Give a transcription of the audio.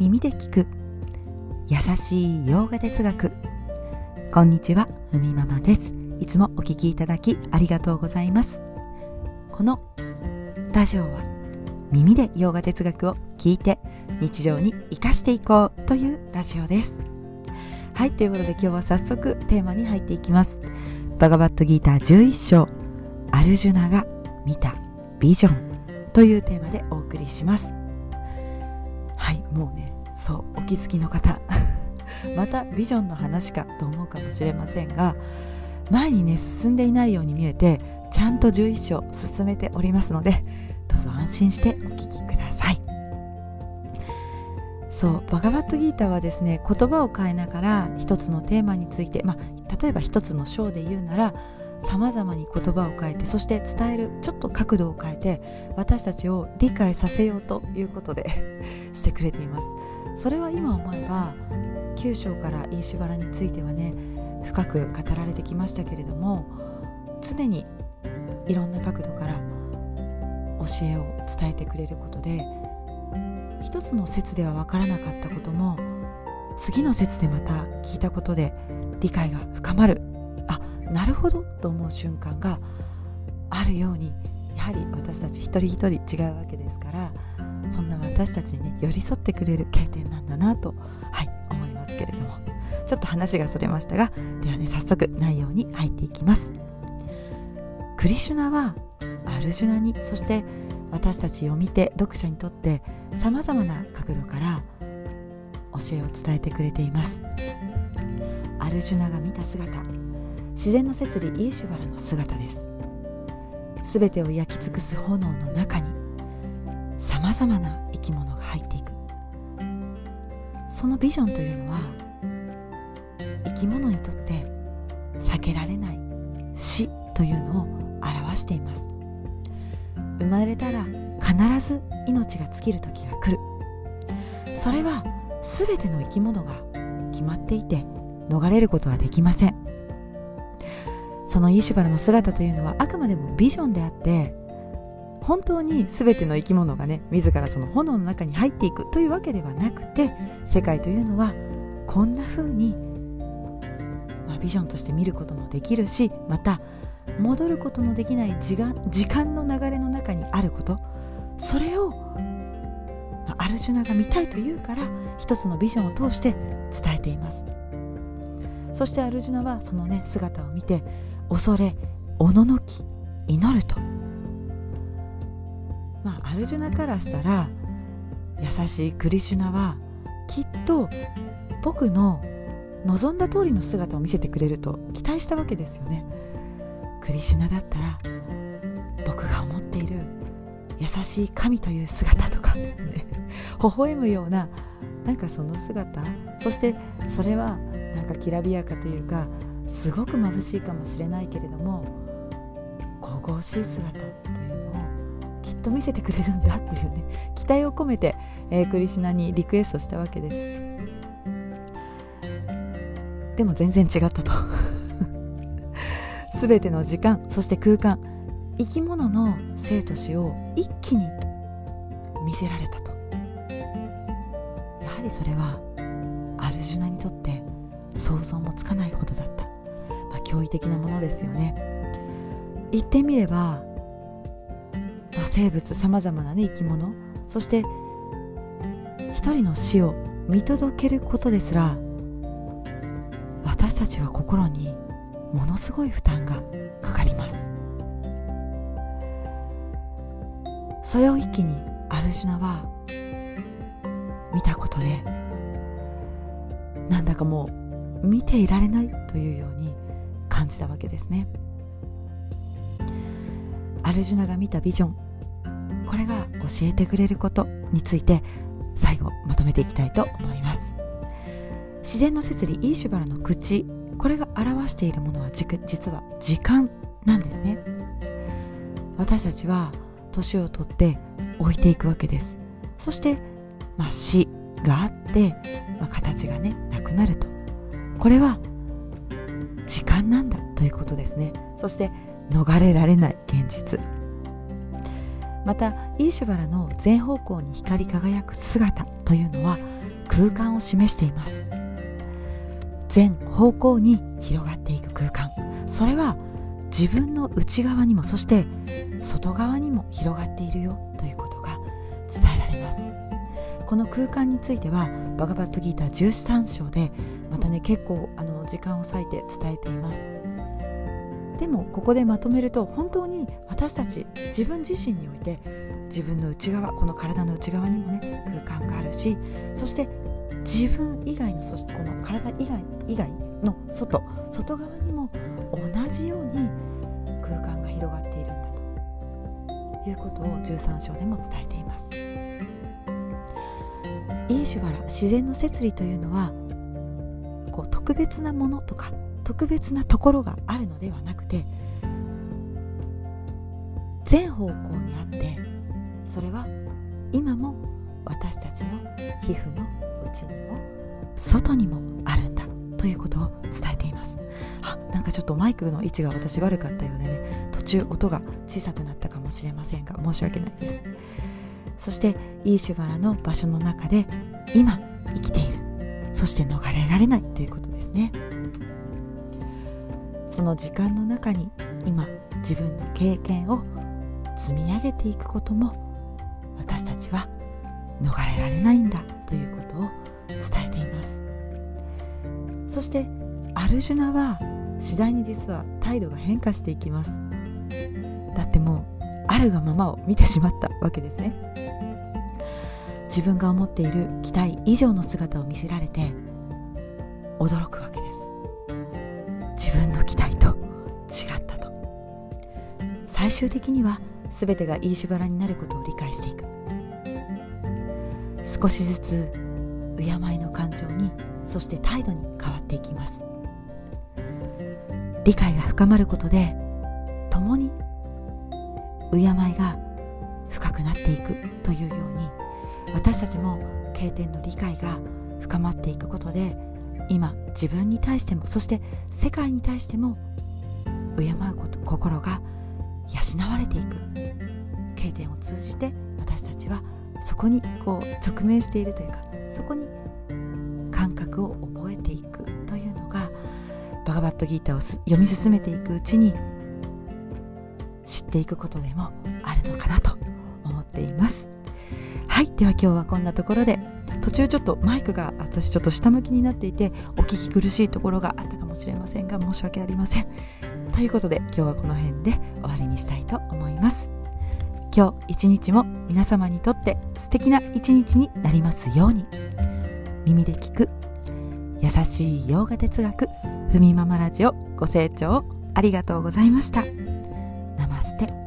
耳で聞く。優しい洋画哲学。こんにちはふみママです。いつもお聞きいただきありがとうございます。このラジオは耳で洋画哲学を聞いて日常に生かしていこうというラジオです。はいということで今日は早速テーマに入っていきます。バガバットギーター11章アルジュナが見たビジョンというテーマでお送りします。はいもうねそうお気づきの方。またビジョンの話かと思うかもしれませんが前にね進んでいないように見えてちゃんと11章進めておりますのでどうぞ安心してお聞きください。そうバガバットギーターはですね言葉を変えながら一つのテーマについて、まあ、例えば一つの章で言うならさまざまに言葉を変えてそして伝えるちょっと角度を変えて私たちを理解させようということで してくれています。それは今思えば九章からイーシュバラについてはね深く語られてきましたけれども常にいろんな角度から教えを伝えてくれることで一つの説では分からなかったことも次の説でまた聞いたことで理解が深まるなるほどと思う瞬間があるようにやはり私たち一人一人違うわけですからそんな私たちにね寄り添ってくれる経験なんだなとはい思いますけれども。ちょっと話がそれましたがではね早速内容に入っていきます。クリシュナはアルジュナにそして私たち読み手読者にとってさまざまな角度から教えを伝えてくれています。アルジュナが見た姿。自然の摂理イエシュバラの姿です。全てを焼き尽くす炎の中にさまざまな生き物が入っていく。そのビジョンというのは生き物にとって避けられない死というのを表しています。生まれたら必ず命が尽きる時が来る。それは全ての生き物が決まっていて逃れることはできません。そのイシュバラの姿というのはあくまでもビジョンであって本当に全ての生き物がね自らその炎の中に入っていくというわけではなくて世界というのはこんな風に、まあ、ビジョンとして見ることもできるしまた戻ることのできない時間時間の流れの中にあることそれを、まあ、アルジュナが見たいというから一つのビジョンを通して伝えています。そしてアルジュナはそのね姿を見て恐れおののき祈ると。まあアルジュナからしたら優しいクリシュナはきっと僕の望んだ通りの姿を見せてくれると期待したわけですよね。クリシュナだったら僕が思っている優しい神という姿とか、ね、微笑むようななんかその姿そしてそれはなんかきらびやかというかすごく眩しいかもしれないけれども神々しい姿というのをきっと見せてくれるんだっていうね 期待を込めて、えー、クリシュナにリクエストしたわけです。でも全然違ったと。全ての時間そして空間生き物の生と死を一気に見せられたと。やはりそれはアルジュナにとって想像もつかないほどだった、驚異的なものですよね。言ってみれば、まあ、生物さまざまな、ね、生き物そして一人の死を見届けることですら私たちは心にものすごい負担がかかります。それを一気にアルジュナは見たことでなんだかもう見ていられないというようにじたわけですね。アルジュナが見たビジョンこれが教えてくれることについて最後まとめていきたいと思います。自然の摂理イーシュバラの口これが表しているものは実は時間なんですね。私たちは年を取って置いていくわけです。そして、まあ、死があって、まあ、形がねなくなると。これは時間なんだということですね。そして逃れられない現実。またイーシュバラの全方向に光り輝く姿というのは空間を示しています。全方向に広がっていく空間。それは自分の内側にもそして外側にも広がっているよということが伝えられます。この空間についてはバガバットギーター13章でまたね結構あの時間を割いて伝えています。でもここでまとめると本当に私たち自分自身において自分の内側この体の内側にもね空間があるしそして自分以外のそしてこの体以外以外の外外側にも同じように空間が広がっているんだということを13章でも伝えています。イーシュバラ自然の摂理というのはこう特別なものとか特別なところがあるのではなくて全方向にあってそれは今も私たちの皮膚の内にも外にもあるんだということを伝えています。あなんかちょっとマイクの位置が私悪かったようでね途中音が小さくなったかもしれませんが申し訳ないです。そしてイーシュバラの場所の中で今生きている。そして逃れられないということですね。その時間の中に今自分の経験を積み上げていくことも私たちは逃れられないんだということを伝えています。そしてアルジュナは次第に実は態度が変化していきます。だってもうあるがままを見てしまったわけですね。自分が思っている期待以上の姿を見せられて驚くわけです。自分の期待と違ったと。最終的には全てがいいしばらになることを理解していく。少しずつ敬いの感情にそして態度に変わっていきます。理解が深まることで共に敬いが深くなっていくというように私たちも経典の理解が深まっていくことで今自分に対してもそして世界に対しても敬うこと心が養われていく。経典を通じて私たちはそこにこう直面しているというかそこに感覚を覚えていくというのがバガバットギータを読み進めていくうちに知っていくことでもあるのかなと思っています。はいでは今日はこんなところで途中ちょっとマイクが私ちょっと下向きになっていてお聞き苦しいところがあったかもしれませんが申し訳ありません。ということで今日はこの辺で終わりにしたいと思います。今日一日も皆様にとって素敵な一日になりますように。耳で聞く優しい洋画哲学ふみママラジオご清聴ありがとうございました。ナマステ。